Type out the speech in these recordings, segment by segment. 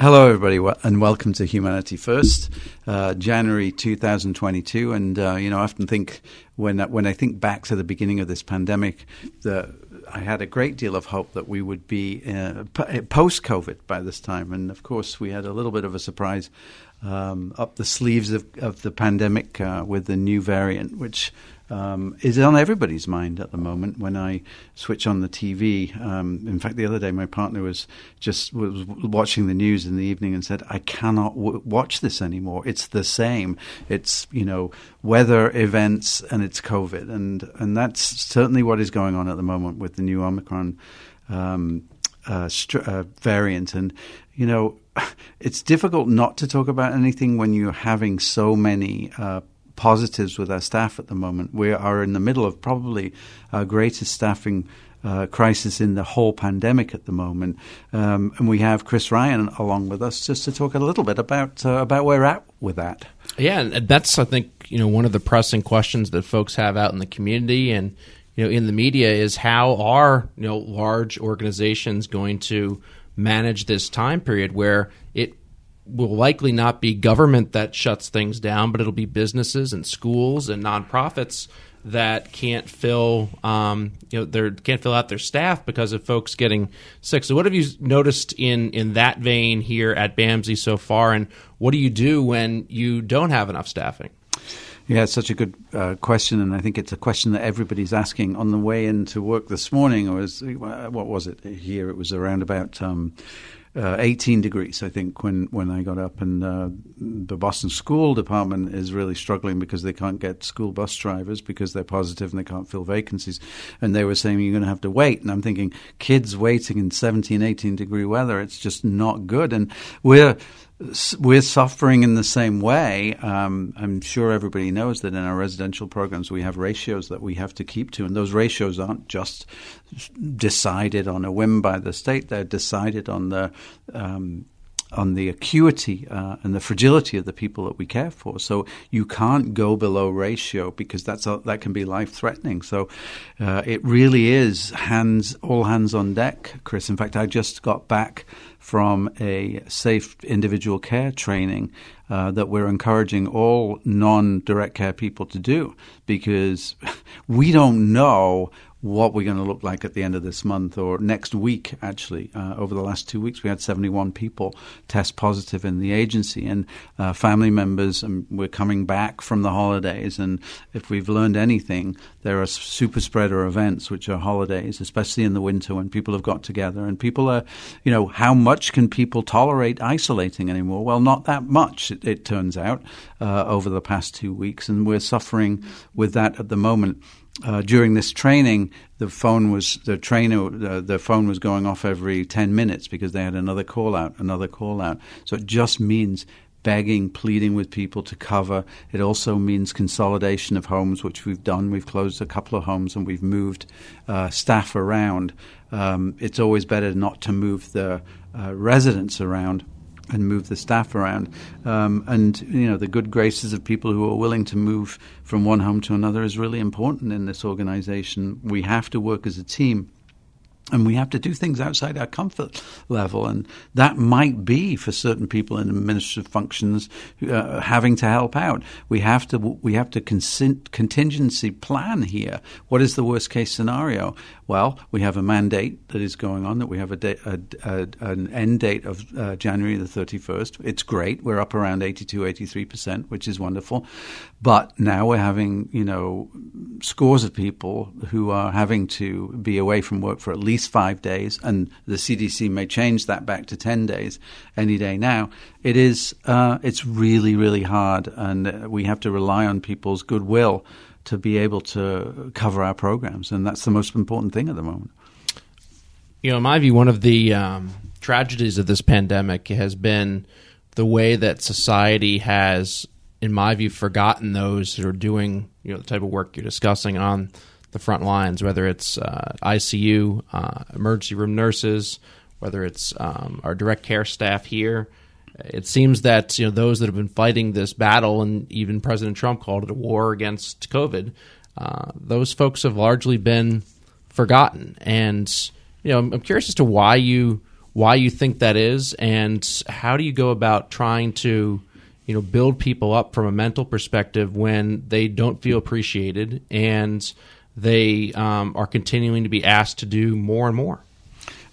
Hello, everybody, and welcome to Humanity First, uh, January 2022. And uh, you know, I often think when when I think back to the beginning of this pandemic, the I had a great deal of hope that we would be uh, post COVID by this time, and of course, we had a little bit of a surprise um, up the sleeves of, of the pandemic uh, with the new variant, which um, is on everybody's mind at the moment. When I switch on the TV, um, in fact, the other day my partner was just was watching the news in the evening and said, "I cannot w- watch this anymore. It's the same. It's you know weather events and it's COVID, and and that's certainly what is going on at the moment with the new Omicron." Um, uh, uh, variant, and you know, it's difficult not to talk about anything when you're having so many uh, positives with our staff at the moment. We are in the middle of probably our greatest staffing. Uh, crisis in the whole pandemic at the moment, um, and we have Chris Ryan along with us just to talk a little bit about uh, about where we're at with that. Yeah, and that's I think you know one of the pressing questions that folks have out in the community and you know in the media is how are you know large organizations going to manage this time period where it will likely not be government that shuts things down, but it'll be businesses and schools and nonprofits that can't fill um, you know they can't fill out their staff because of folks getting sick. So what have you noticed in in that vein here at BAMSI so far, and what do you do when you don't have enough staffing? Yeah, it's such a good uh, question, and I think it's a question that everybody's asking on the way into work this morning. Or was what was it here? It was around about. Um, uh, 18 degrees, I think, when, when I got up. And uh, the Boston School Department is really struggling because they can't get school bus drivers because they're positive and they can't fill vacancies. And they were saying, you're going to have to wait. And I'm thinking, kids waiting in 17, 18 degree weather, it's just not good. And we're we're suffering in the same way. Um, I'm sure everybody knows that in our residential programs we have ratios that we have to keep to, and those ratios aren't just decided on a whim by the state; they're decided on the um, on the acuity uh, and the fragility of the people that we care for. So you can't go below ratio because that's a, that can be life threatening. So uh, it really is hands all hands on deck, Chris. In fact, I just got back from a safe individual care training uh, that we're encouraging all non direct care people to do because we don't know what we're going to look like at the end of this month or next week, actually. Uh, over the last two weeks, we had 71 people test positive in the agency and uh, family members. And we're coming back from the holidays. And if we've learned anything, there are super spreader events, which are holidays, especially in the winter when people have got together. And people are, you know, how much can people tolerate isolating anymore? Well, not that much, it, it turns out, uh, over the past two weeks. And we're suffering with that at the moment uh, during this training, the phone was the trainer. Uh, the phone was going off every ten minutes because they had another call out, another call out. So it just means begging, pleading with people to cover. It also means consolidation of homes, which we've done. We've closed a couple of homes and we've moved uh, staff around. Um, it's always better not to move the uh, residents around and move the staff around. Um, and you know, the good graces of people who are willing to move from one home to another is really important in this organization. We have to work as a team and we have to do things outside our comfort level, and that might be for certain people in administrative functions uh, having to help out. We have to we have to consent, contingency plan here. What is the worst case scenario? Well, we have a mandate that is going on that we have a, a, a an end date of uh, January the thirty first. It's great. We're up around 82, 83 percent, which is wonderful. But now we're having you know scores of people who are having to be away from work for at least five days, and the CDC may change that back to 10 days any day now, it is, uh, it's really, really hard, and we have to rely on people's goodwill to be able to cover our programs, and that's the most important thing at the moment. You know, in my view, one of the um, tragedies of this pandemic has been the way that society has, in my view, forgotten those who are doing you know the type of work you're discussing on the front lines, whether it's uh, ICU, uh, emergency room nurses, whether it's um, our direct care staff here. It seems that you know those that have been fighting this battle, and even President Trump called it a war against COVID. Uh, those folks have largely been forgotten, and you know I'm, curious as to why you why you think that is, and how do you go about trying to you know build people up from a mental perspective when they don't feel appreciated and they um, are continuing to be asked to do more and more.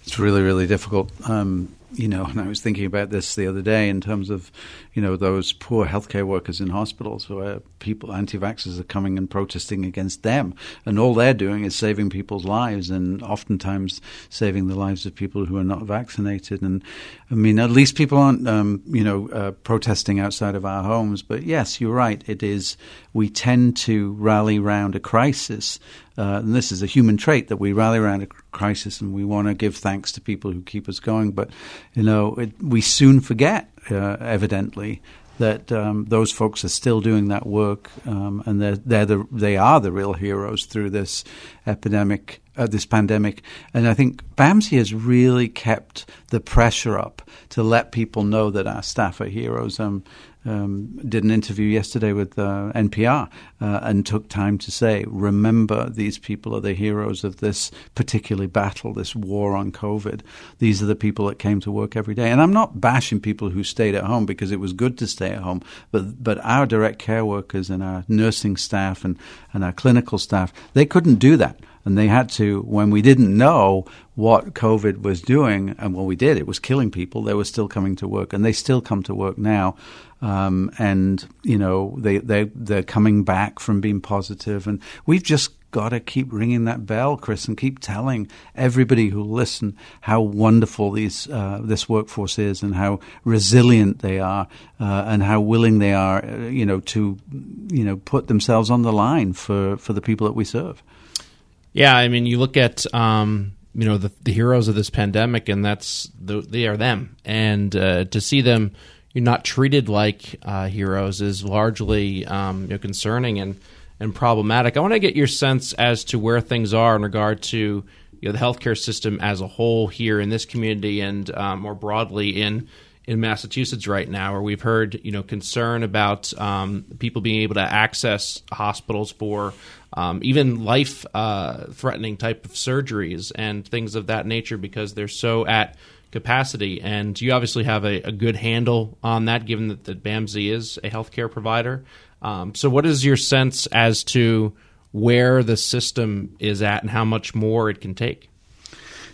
It's really really difficult. Um, you know, and I was thinking about this the other day in terms of, you know, those poor healthcare workers in hospitals where people, anti-vaxxers are coming and protesting against them. And all they're doing is saving people's lives and oftentimes saving the lives of people who are not vaccinated. And I mean, at least people aren't, um, you know, uh, protesting outside of our homes. But yes, you're right. It is, we tend to rally around a crisis uh, and this is a human trait that we rally around a crisis and we want to give thanks to people who keep us going. But, you know, it, we soon forget, uh, evidently, that um, those folks are still doing that work um, and they're, they're the, they are the real heroes through this epidemic, uh, this pandemic. And I think BAMSI has really kept the pressure up to let people know that our staff are heroes. Um, um, did an interview yesterday with uh, NPR uh, and took time to say, remember, these people are the heroes of this particular battle, this war on COVID. These are the people that came to work every day. And I'm not bashing people who stayed at home because it was good to stay at home, but, but our direct care workers and our nursing staff and, and our clinical staff, they couldn't do that. And they had to, when we didn't know what COVID was doing, and what we did, it was killing people, they were still coming to work. And they still come to work now. Um, and, you know, they, they, they're coming back from being positive. And we've just got to keep ringing that bell, Chris, and keep telling everybody who listen how wonderful these uh, this workforce is, and how resilient they are, uh, and how willing they are, uh, you know, to you know put themselves on the line for for the people that we serve. Yeah, I mean, you look at um, you know the, the heroes of this pandemic, and that's the, they are them, and uh, to see them you're not treated like uh, heroes is largely um, you know, concerning and and problematic. I want to get your sense as to where things are in regard to you know, the healthcare system as a whole here in this community and um, more broadly in in Massachusetts right now, where we've heard you know concern about um, people being able to access hospitals for um, even life uh, threatening type of surgeries and things of that nature because they're so at capacity. And you obviously have a, a good handle on that, given that, that BAMSI is a healthcare provider. Um, so, what is your sense as to where the system is at and how much more it can take?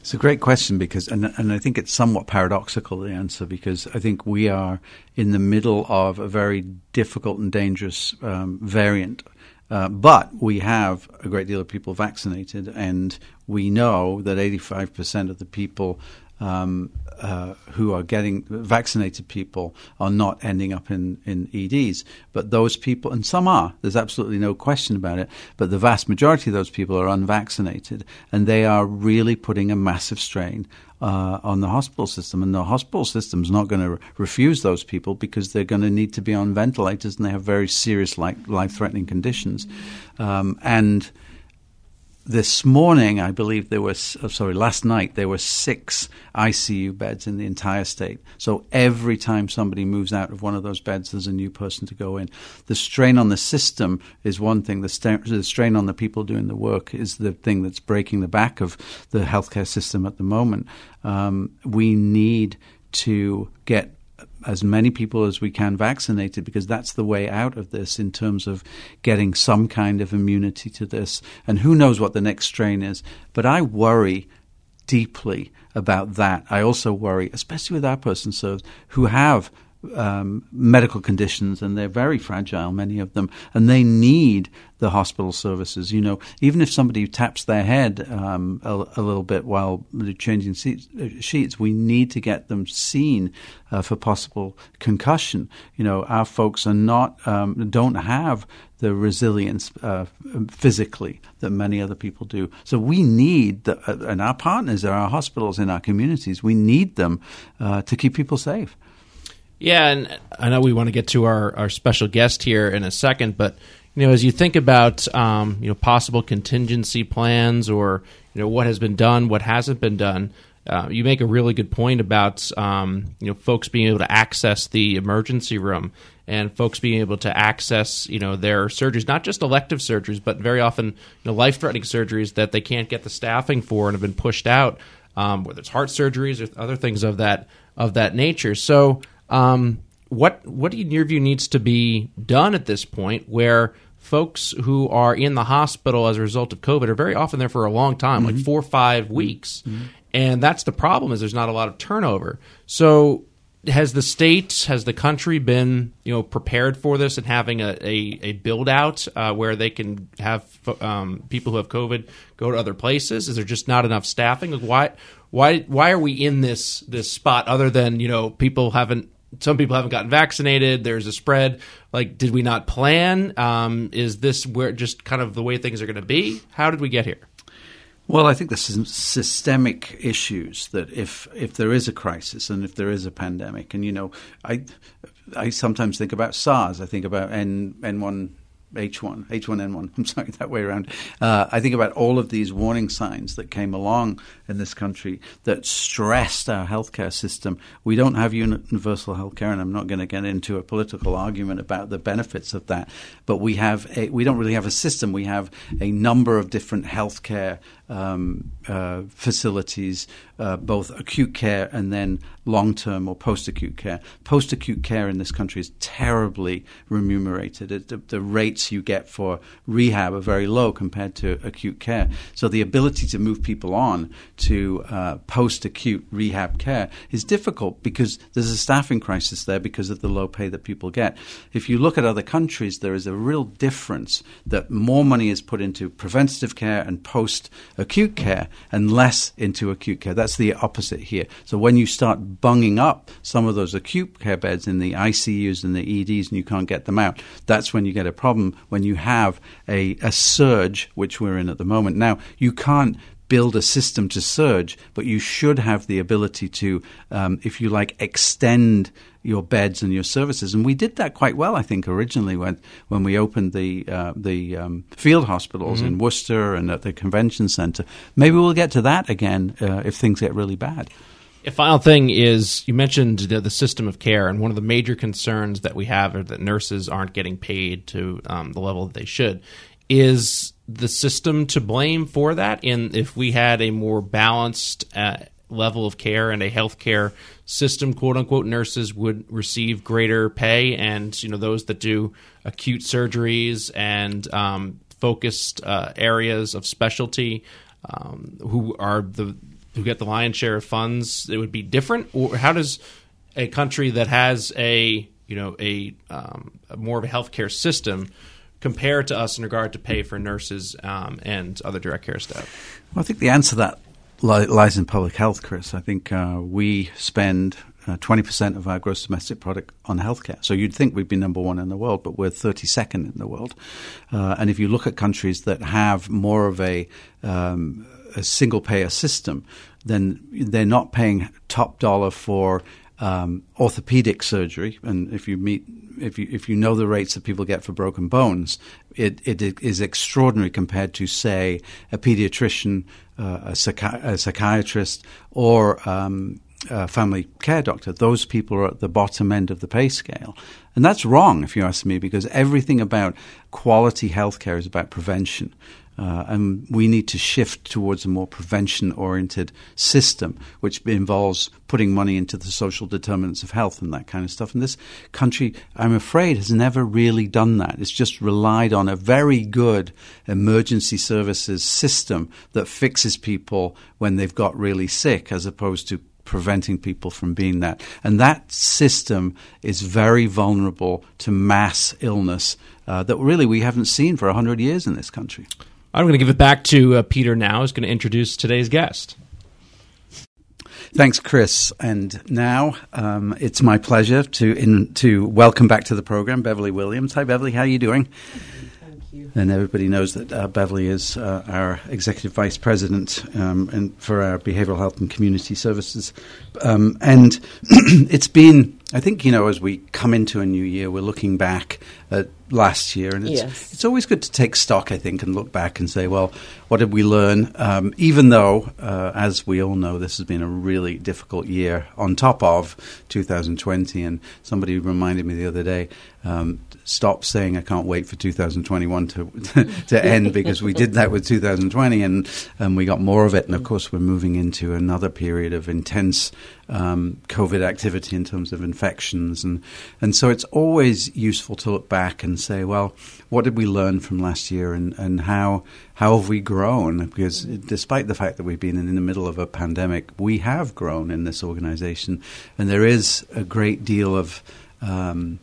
It's a great question because, and, and I think it's somewhat paradoxical, the answer, because I think we are in the middle of a very difficult and dangerous um, variant. Uh, but we have a great deal of people vaccinated, and we know that 85% of the people um, uh, who are getting vaccinated people are not ending up in, in EDs. But those people, and some are, there's absolutely no question about it, but the vast majority of those people are unvaccinated, and they are really putting a massive strain uh, on the hospital system. And the hospital system is not going to refuse those people because they're going to need to be on ventilators and they have very serious life threatening conditions. Um, and this morning, I believe there was, oh, sorry, last night, there were six ICU beds in the entire state. So every time somebody moves out of one of those beds, there's a new person to go in. The strain on the system is one thing, the, st- the strain on the people doing the work is the thing that's breaking the back of the healthcare system at the moment. Um, we need to get as many people as we can vaccinated because that's the way out of this in terms of getting some kind of immunity to this. And who knows what the next strain is. But I worry deeply about that. I also worry, especially with our person served, who have um, medical conditions, and they're very fragile, many of them, and they need the hospital services. You know, even if somebody taps their head um, a, a, little bit while changing seats, uh, sheets, we need to get them seen uh, for possible concussion. You know, our folks are not um, don't have the resilience uh, physically that many other people do. So we need, the, uh, and our partners are our hospitals in our communities. We need them uh, to keep people safe. Yeah, and I know we want to get to our, our special guest here in a second, but you know, as you think about um, you know possible contingency plans or you know what has been done, what hasn't been done, uh, you make a really good point about um, you know folks being able to access the emergency room and folks being able to access you know their surgeries, not just elective surgeries, but very often you know life threatening surgeries that they can't get the staffing for and have been pushed out. um, whether it's heart surgeries or other things of that of that nature. So, um, what what in your view needs to be done at this point where folks who are in the hospital as a result of COVID are very often there for a long time, mm-hmm. like four or five weeks. Mm-hmm. And that's the problem is there's not a lot of turnover. So has the state, has the country been, you know, prepared for this and having a, a, a build out uh, where they can have um, people who have COVID go to other places? Is there just not enough staffing? Like why, why, why are we in this this spot other than you know people haven't some people haven't gotten vaccinated. There's a spread. Like, did we not plan? Um, is this where just kind of the way things are going to be? How did we get here? Well, I think there's some systemic issues that if if there is a crisis and if there is a pandemic, and you know, I I sometimes think about SARS. I think about N N one H1, H1N1, I'm sorry, that way around. Uh, I think about all of these warning signs that came along in this country that stressed our healthcare system. We don't have universal healthcare, and I'm not going to get into a political argument about the benefits of that. But we have a, we don't really have a system. We have a number of different healthcare um, uh, facilities, uh, both acute care and then long term or post acute care. Post acute care in this country is terribly remunerated. It, the, the, rates you get for rehab are very low compared to acute care. So the ability to move people on to uh, post acute rehab care is difficult because there's a staffing crisis there because of the low pay that people get. If you look at other countries, there is a real difference that more money is put into preventative care and post acute care and less into acute care. That's the opposite here. So when you start bunging up some of those acute care beds in the ICUs and the EDs and you can't get them out, that's when you get a problem when you have a, a surge, which we're in at the moment. Now, you can't build a system to surge, but you should have the ability to, um, if you like, extend your beds and your services. And we did that quite well, I think, originally when when we opened the uh, the um, field hospitals mm-hmm. in Worcester and at the convention center. Maybe we'll get to that again uh, if things get really bad. A final thing is you mentioned the, the, system of care, and one of the major concerns that we have are that nurses aren't getting paid to um, the level that they should. Is the system to blame for that? In if we had a more balanced uh, level of care and a healthcare system, quote unquote, nurses would receive greater pay, and you know those that do acute surgeries and um, focused uh, areas of specialty, um, who are the who get the lion's share of funds, it would be different. Or how does a country that has a you know a, um, more of a healthcare system compare to us in regard to pay for nurses um, and other direct care staff? Well, I think the answer to that lies in public health, Chris. I think uh, we spend uh, 20% of our gross domestic product on healthcare. So you'd think we'd be number one in the world, but we're 32nd in the world. Uh, and if you look at countries that have more of a, um, a single payer system, then they're not paying top dollar for um, orthopedic surgery, and if you meet, if you if you know the rates that people get for broken bones, it, it is extraordinary compared to say a pediatrician, a, psychi- a, psychiatrist, or um, a family care doctor. Those people are at the bottom end of the pay scale, and that's wrong if you ask me, because everything about quality healthcare is about prevention. Uh, and we need to shift towards a more prevention oriented system, which involves putting money into the social determinants of health and that kind of stuff. And this country, I'm afraid, has never really done that. It's just relied on a very good emergency services system that fixes people when they've got really sick, as opposed to preventing people from being that. And that system is very vulnerable to mass illness uh, that really we haven't seen for 100 years in this country. I'm going to give it back to uh, Peter now, who's going to introduce today's guest. Thanks, Chris. And now um, it's my pleasure to in, to welcome back to the program Beverly Williams. Hi, Beverly. How are you doing? Thank you. And everybody knows that uh, Beverly is uh, our executive vice president um, and for our behavioral health and community services. Um, and it's been I think, you know, as we come into a new year, we're looking back at last year, and it's Yes. it's always good to take stock, I think, and look back and say, well, what did we learn? Um, even though, uh, as we all know, this has been a really difficult year on top of 2020, and somebody reminded me the other day. Um, Stop saying I can't wait for 2021 to to end because we did that with 2020 and and we got more of it. And of course we're moving into another period of intense um, COVID activity in terms of infections. And and so it's always useful to look back and say well what did we learn from last year and and how how have we grown? Because despite the fact that we've been in the middle of a pandemic we have grown in this organization. And there is a great deal of um,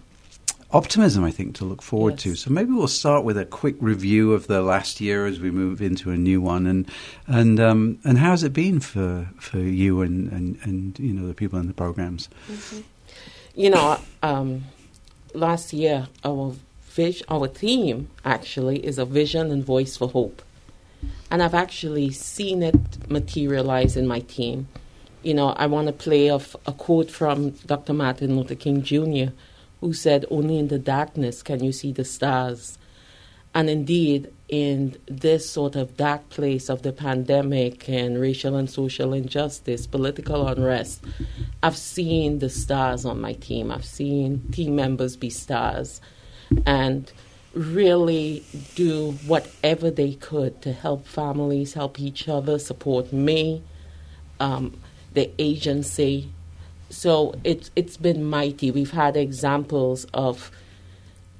optimism, I think, to look forward Yes. to. So maybe we'll start with a quick review of the last year as we move into a new one, and and um, and how's it been for for you and, and, and you know the people in the programs? You know, um, last year our vis- our theme actually is a vision and voice for hope, and I've actually seen it materialize in my team. You know, I want to play off a quote from Dr. Martin Luther King Jr., who said, "Only in the darkness can you see the stars." And indeed, in this sort of dark place of the pandemic and racial and social injustice, political unrest, I've seen the stars on my team. I've seen team members be stars and really do whatever they could to help families, help each other, support me, um, the agency. So it's it's been mighty. We've had examples of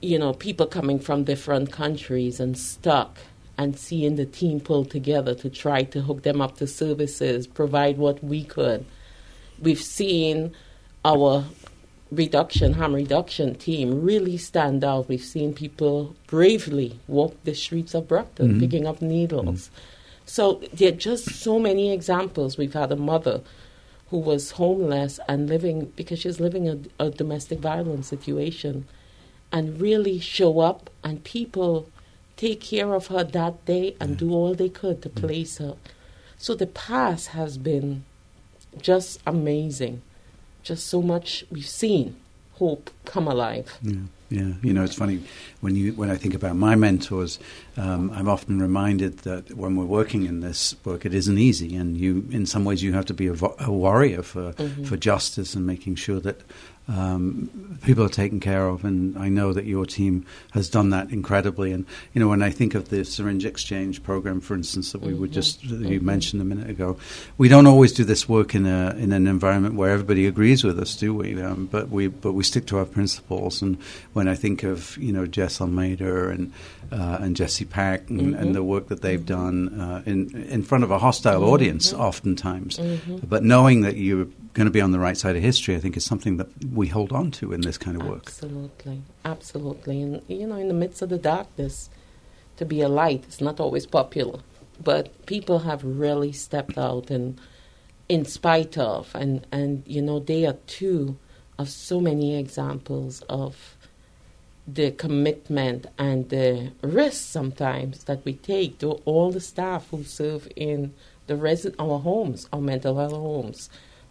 you know, people coming from different countries and stuck and seeing the team pull together to try to hook them up to services, provide what we could. We've seen our reduction, harm reduction team really stand out. We've seen people bravely walk the streets of Brockton Mhm. picking up needles. So there are just so many examples. We've had a mother who was homeless and living because she's living a, a domestic violence situation and really show up and people take care of her that day and mm. do all they could to mm. place her. So the past has been just amazing. Just so much we've seen hope come alive. Yeah, yeah. You know, it's funny when you when I think about my mentors, um, I'm often reminded that when we're working in this work, it isn't easy, and you, in some ways, you have to be a, vo- a warrior for Mhm. for justice and making sure that um, people are taken care of. And I know that your team has done that incredibly. And you know, when I think of the syringe exchange program, for instance, that we were Mhm. just that you mentioned a minute ago, we don't always do this work in a in an environment where everybody agrees with us, do we? Um, but we but we stick to our principles. And when I think of you know Jess Almeida and uh, and Jesse Pack and, Mhm. and the work that they've Mhm. done uh, in in front of a hostile Mhm. audience, oftentimes, Mhm. but knowing that you're going to be on the right side of history, I think is something that we hold on to in this kind of work. Absolutely, absolutely. And you know, in the midst of the darkness, to be a light is not always popular, but people have really stepped out and, in spite of, and and you know, they are two of so many examples of the commitment and the risk sometimes that we take to all the staff who serve in the resi- our homes, our mental health homes.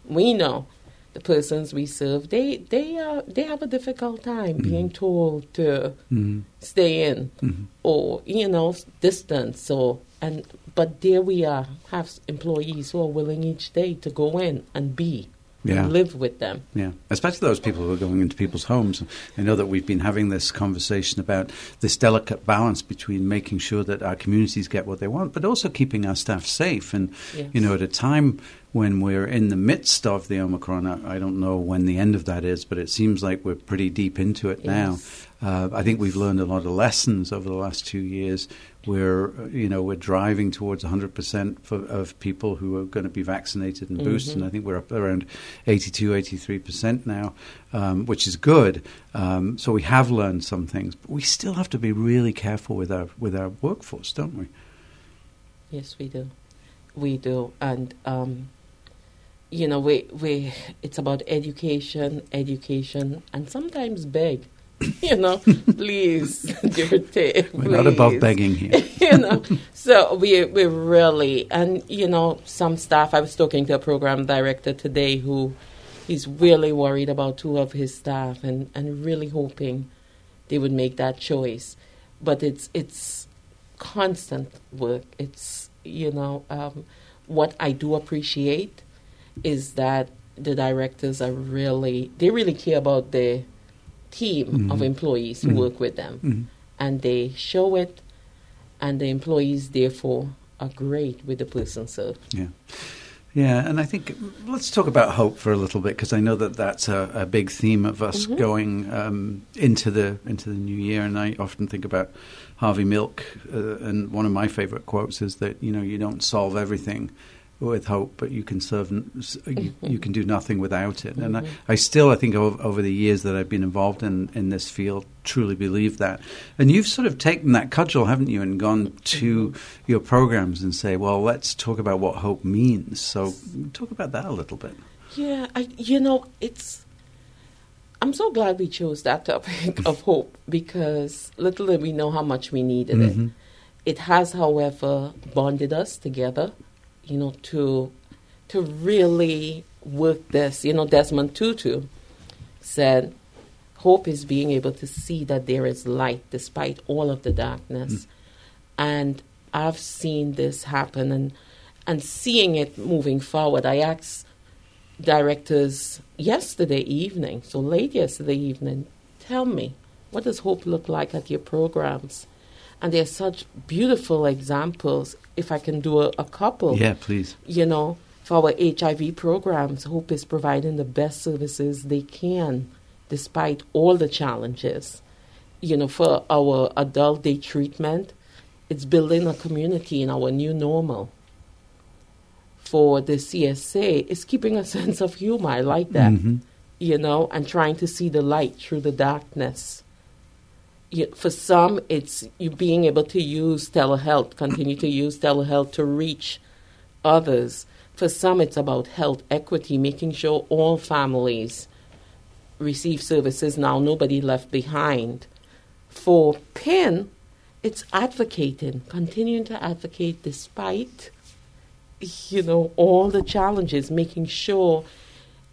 We know the persons we serve, they they are they have a difficult time Mhm. being told to Mhm. stay in Mhm. or you know distance or and but there we are have employees who are willing each day to go in and be Yeah. and live with them. Yeah, especially those people who are going into people's homes. I know that we've been having this conversation about this delicate balance between making sure that our communities get what they want, but also keeping our staff safe. And Yes. you know, at a time when we're in the midst of the Omicron, I, I don't know when the end of that is, but it seems like we're pretty deep into it now. Uh, I think we've learned a lot of lessons over the last two years. We're, you know, we're driving towards 100% for, of people who are going to be vaccinated and boosted. Mhm. And I think we're up around 82, 83% now, um, which is good. Um, so we have learned some things, but we still have to be really careful with our with our workforce, don't we? Yes, we do. We do. And, um, you know, we, we, it's about education, education, and sometimes beg. you know, please, give dear Tay, We're not above begging here. you know, so we we really and you know some staff. I was talking to a program director today who is really worried about two of his staff and and really hoping they would make that choice. But it's it's constant work. It's you know um, what I do appreciate is that the directors are really they really care about the team mm-hmm. of employees who mm-hmm. work with them, mm-hmm. and they show it, and the employees therefore are great with the person served. Yeah. Yeah, and I think let's talk about hope for a little bit because I know that that's a, a big theme of us mm-hmm. going um, into the into the new year, and I often think about Harvey Milk, uh, and one of my favorite quotes is that you know you don't solve everything with hope, but you can serve, uh, you, you can do nothing without it. And I, mm-hmm. I still, I think, over, over, the years that I've been involved in, in this field, truly believe that. And you've sort of taken that cudgel, haven't you, and gone to mm-hmm. your programs and say, well, let's talk about what hope means. So talk about that a little bit. Yeah, I, you know, it's. I'm so glad we chose that topic of hope because little did we know how much we needed mm-hmm. it. It has, however, bonded us together you know, to to really work this. You know, Desmond Tutu said, "Hope is being able to see that there is light despite all of the darkness." Mm. And I've seen this happen, and and seeing it moving forward. I asked directors yesterday evening, so late yesterday evening, tell me what does hope look like at your programs? And there are such beautiful examples if I can do a, a couple. Yeah, please. You know, for our HIV programs, Hope is providing the best services they can despite all the challenges. You know, for our adult day treatment, it's building a community in our new normal. For the CSA, it's keeping a sense of humor. I like that. Mm-hmm. You know, and trying to see the light through the darkness for some, it's you being able to use telehealth, continue to use telehealth to reach others. For some, it's about health equity, making sure all families receive services now, nobody left behind. For PIN, it's advocating, continuing to advocate despite, you know, all the challenges, making sure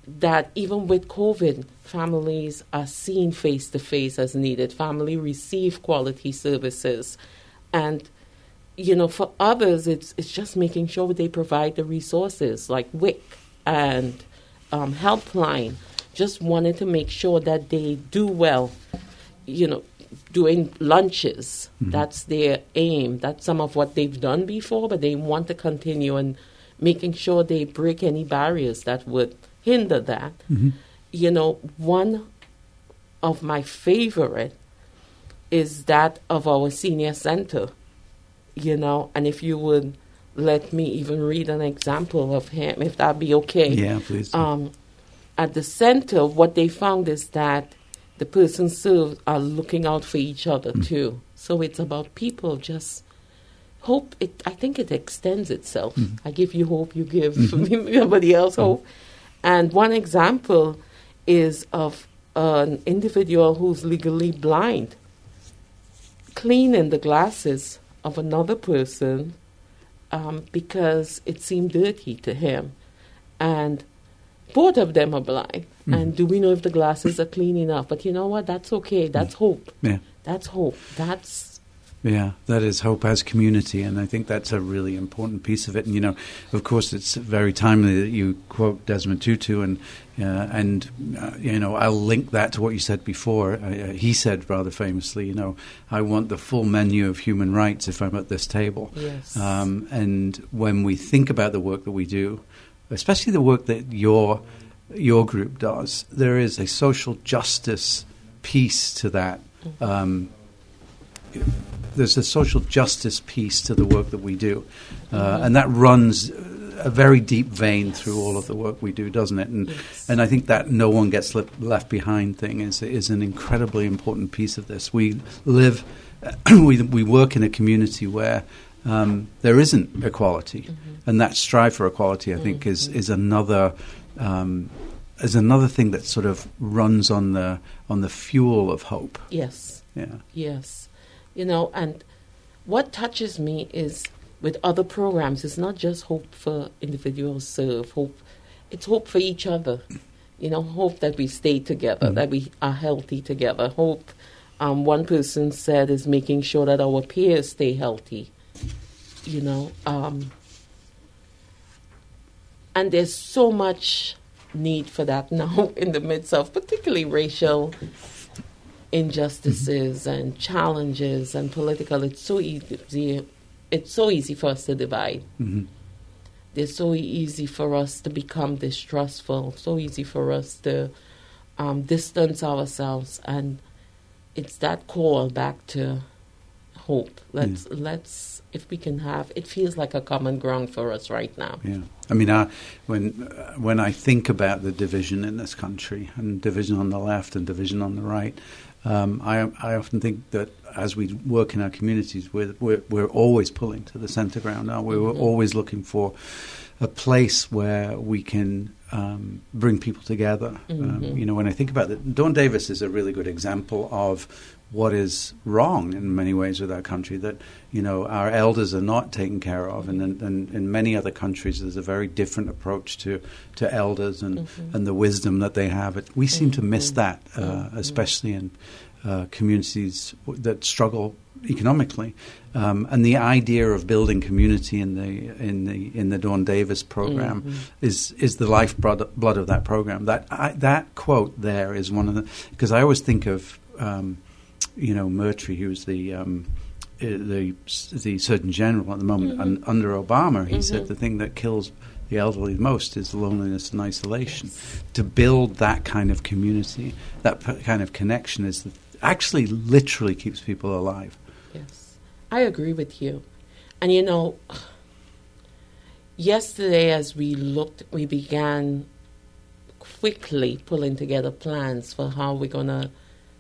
that even with COVID, families are seen face to face as needed. Family receive quality services, and you know, for others, it's it's just making sure they provide the resources like WIC and um, Helpline. Just wanted to make sure that they do well. You know, doing lunches. Mm-hmm. That's their aim. That's some of what they've done before, but they want to continue and making sure they break any barriers that would hinder that. Mm-hmm. You know, one of my favorite is that of our senior center. You know, and if you would let me even read an example of him, if that be okay. Yeah, please. Um, at the center, what they found is that the persons served are looking out for each other mm. too. So it's about people just hope. It I think it extends itself. Mm. I give you hope, you give mm-hmm. everybody else mm-hmm. hope. And one example is of an individual who's legally blind cleaning the glasses of another person um, because it seemed dirty to him. And both of them are blind. Mm. And do we know if the glasses are clean enough? But you know what? That's okay. That's mm. hope. Yeah. That's hope. That's yeah, that is hope as community, and I think that's a really important piece of it. And you know, of course, it's very timely that you quote Desmond Tutu, and uh, and uh, you know, I'll link that to what you said before. Uh, uh, he said rather famously, you know, I want the full menu of human rights if I'm at this table. Yes. Um, and when we think about the work that we do, especially the work that your your group does, there is a social justice piece to that. Mm-hmm. Um, there's a social justice piece to the work that we do, uh, and that runs a very deep vein through all of the work we do, doesn't it? And yes. and I think that no one gets left, left behind thing is is an incredibly important piece of this. We live, we we work in a community where. Um, there isn't equality, mm-hmm. and that strive for equality, I think, mm-hmm. is is another um, is another thing that sort of runs on the on the fuel of hope. Yes. Yeah. Yes you know, and what touches me is with other programs, it's not just hope for individuals serve, hope, it's hope for each other. You know, hope that we stay together, mm-hmm. that we are healthy together, hope um, one person said is making sure that our peers stay healthy. You know, um, and there's so much need for that now in the midst of particularly racial injustices mm-hmm. and challenges and political. It's so easy. It's so easy for us to divide. Mm-hmm. It's so easy for us to become distrustful. So easy for us to um, distance ourselves, and it's that call back to hope. Let's yeah. let's if we can have. It feels like a common ground for us right now. Yeah, I mean, uh, when when I think about the division in this country and division on the left and division on the right, um, I I often think that as we work in our communities, we're we're, we're always pulling to the centre ground. Now we? We're mm-hmm. always looking for a place where we can um, bring people together. Mm-hmm. Um, you know, when I think about it, Dawn Davis is a really good example of what is wrong in many ways with our country. That you know our elders are not taken care of, and, and in many other countries there's a very different approach to to elders and mm-hmm. and the wisdom that they have. It, we seem to miss mm-hmm. that, uh, mm-hmm. especially in uh, communities that struggle economically. Um, and the idea of building community in the in the in the Dawn Davis program mm-hmm. is is the lifeblood blood of that program. That I, that quote there is one of the because I always think of um, you know Murthy, who's the um, uh, the the Surgeon General at the moment, mm-hmm. and under Obama, he mm-hmm. said the thing that kills the elderly most is loneliness and isolation. Yes. To build that kind of community, that p- kind of connection is the actually literally keeps people alive. Yes, I agree with you. And you know, yesterday as we looked, we began quickly pulling together plans for how we're going to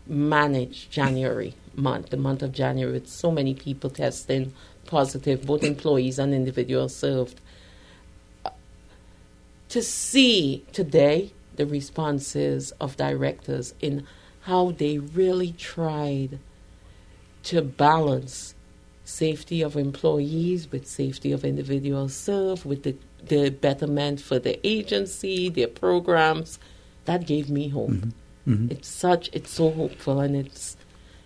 manage January month, the month of January, with so many people testing positive, both employees and individuals served. To see today the responses of directors in how they really tried to balance safety of employees with safety of individuals served, with the, the betterment for the agency, their programs. That gave me hope. Mm-hmm. Mm-hmm. It's such, it's so hopeful, and it's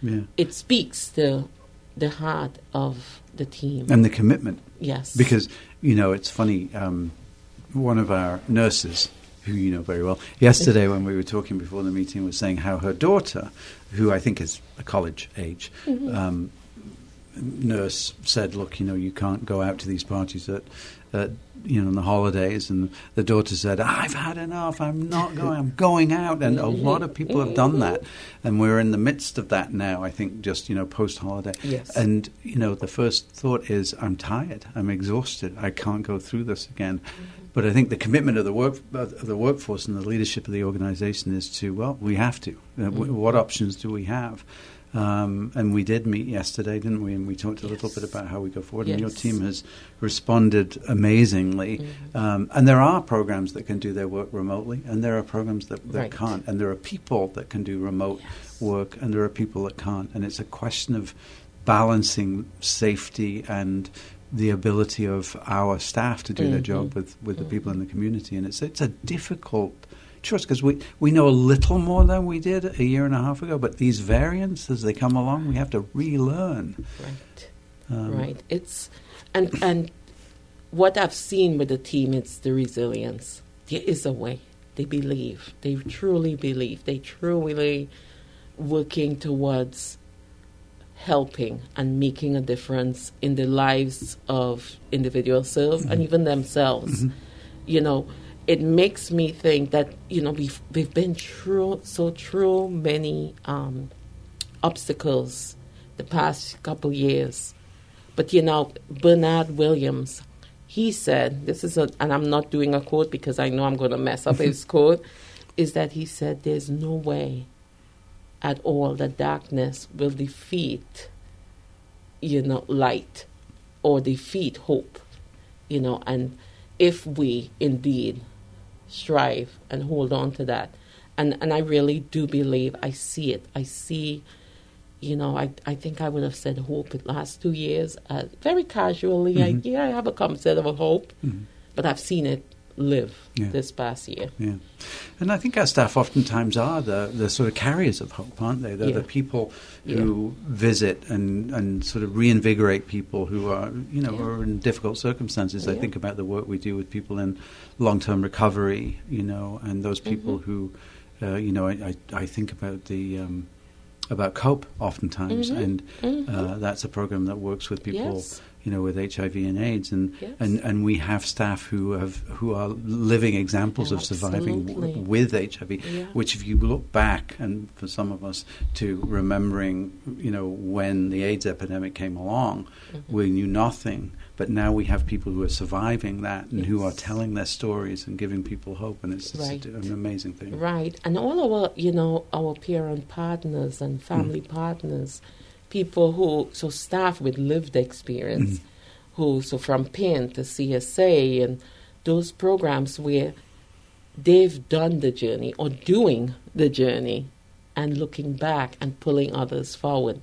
yeah. it speaks to the heart of the team and the commitment. Yes, because you know it's funny. Um, one of our nurses who you know very well, yesterday when we were talking before the meeting was saying how her daughter, who I think is a college age, mm-hmm. um, nurse said, "Look, you know, you can't go out to these parties at, at you know, on the holidays." And the daughter said, "I've had enough. I'm not going. I'm going out." And a lot of people have done that, and we're in the midst of that now. I think just you know, post holiday. Yes. And you know, the first thought is, "I'm tired. I'm exhausted. I can't go through this again." Mm-hmm. But I think the commitment of the work of the workforce and the leadership of the organisation is to well, we have to. Uh, mm-hmm. what options do we have? Um, and we did meet yesterday, didn't we? And we talked a yes. little bit about how we go forward. Yes. And your team has responded amazingly. Mm-hmm. Um, and there are programs that can do their work remotely, and there are programs that, that right. can't. And there are people that can do remote yes. work, and there are people that can't. And it's a question of balancing safety and the ability of our staff to do mm-hmm. their job with, with mm-hmm. the people in the community. And it's, it's a difficult choice because we, we know a little more than we did a year and a half ago, but these variants, as they come along, we have to relearn. Right. Um, right. It's, and, and what I've seen with the team is the resilience. There is a way. They believe. They truly believe. They truly working towards helping and making a difference in the lives of individuals served mm-hmm. and even themselves. Mm-hmm. You know, it makes me think that you know we've we've been through so through many um, obstacles the past couple years, but you know Bernard Williams, he said this is a and I'm not doing a quote because I know I'm going to mess up his quote, is that he said there's no way at all that darkness will defeat, you know, light or defeat hope, you know, and if we indeed strive and hold on to that. And, and I really do believe I see it. I see, you know, I, I think I would have said hope the last two years uh, very casually. Mm-hmm. I, yeah, I have a concept of hope, mm-hmm. but I've seen it live Yeah. this past year. Yeah, and I think our staff oftentimes are the, the sort of carriers of hope, aren't they? They're Yeah. the people who visit and, and sort of reinvigorate people who are you know Yeah. are in difficult circumstances. I think about the work we do with people in long term recovery, you know, and those people Mm-hmm. who, uh, you know, I, I, I think about the. Um, about cope oftentimes, Mhm. and Mhm. uh, that's a program that works with people Yes. You know, with HIV and AIDS, and Yes. and, and we have staff who have who are living examples of surviving w- with HIV. Yeah. Which, if you look back, and for some of us, to remembering, you know, when the AIDS epidemic came along, Mm-hmm. we knew nothing, but now we have people who are surviving that and who are telling their stories and giving people hope, and it's, it's an amazing thing. Right, and all of our, you know, our parent partners and family partners, people who, so staff with lived experience, who, so from PIN to CSA and those programs where they've done the journey or doing the journey and looking back and pulling others forward.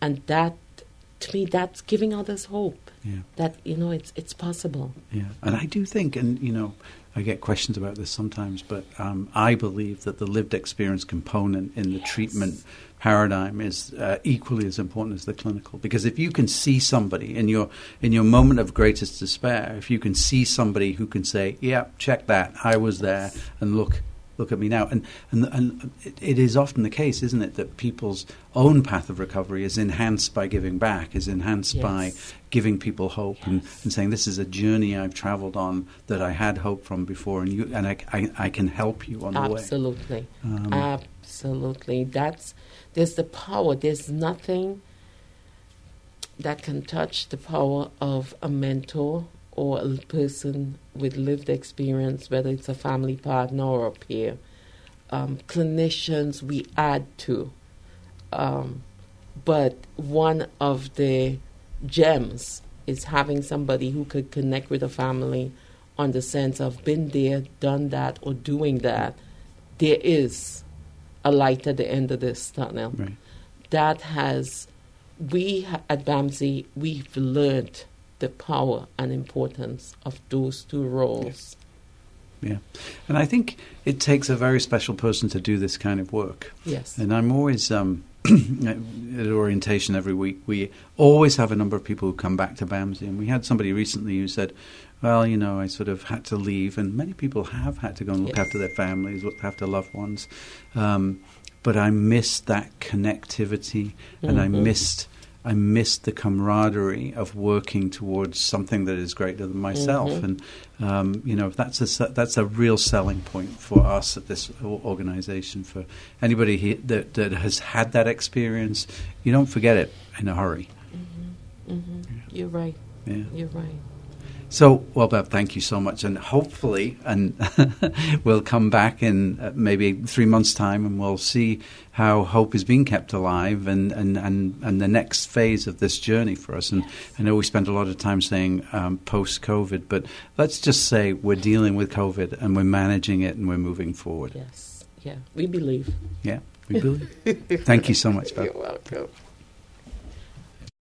And that, to me, that's giving others hope Yeah. that, you know, it's, it's possible. Yeah, and I do think, and you know, I get questions about this sometimes, but um, I believe that the lived experience component in the Yes. treatment paradigm is uh, equally as important as the clinical. Because if you can see somebody in your in your moment of greatest despair, if you can see somebody who can say, "Yeah, check that, I was there," and look. Look at me now, and and and it, it is often the case, isn't it, that people's own path of recovery is enhanced by giving back, is enhanced by giving people hope and, and saying this is a journey I've travelled on that I had hope from before, and you and I, I, I can help you on the way. Absolutely. Um, Absolutely. That's there's the power. There's nothing that can touch the power of a mentor or a person with lived experience, whether it's a family partner or a peer. Um, clinicians we add to. Um, but one of the gems is having somebody who could connect with a family on the sense of been there, done that, or doing that. There is a light at the end of this tunnel. right. That has, we at BAMSI, we've learned the power and importance of those two roles. Yeah, and I think it takes a very special person to do this kind of work. Yes. And I'm always um, at orientation every week. We always have a number of people who come back to BAMSI, and we had somebody recently who said, "Well, you know, I sort of had to leave," and many people have had to go and look Yes. after their families, look after loved ones. Um, but I missed that connectivity, and I Mhm. missed. I missed the camaraderie of working towards something that is greater than myself, Mhm. and um, you know that's a that's a real selling point for us at this organization. For anybody he, that that has had that experience, you don't forget it in a hurry. hmm You're right. Yeah. You're right. So, well, Bev, thank you so much, and hopefully, and we'll come back in uh, maybe three months' time, and we'll see how hope is being kept alive, and and and, and the next phase of this journey for us. And I know we spent a lot of time saying um, post-COVID, but let's just say we're dealing with COVID, and we're managing it, and we're moving forward. Yes. Yeah. We believe. Yeah, we believe. thank you so much, Bev. You're welcome.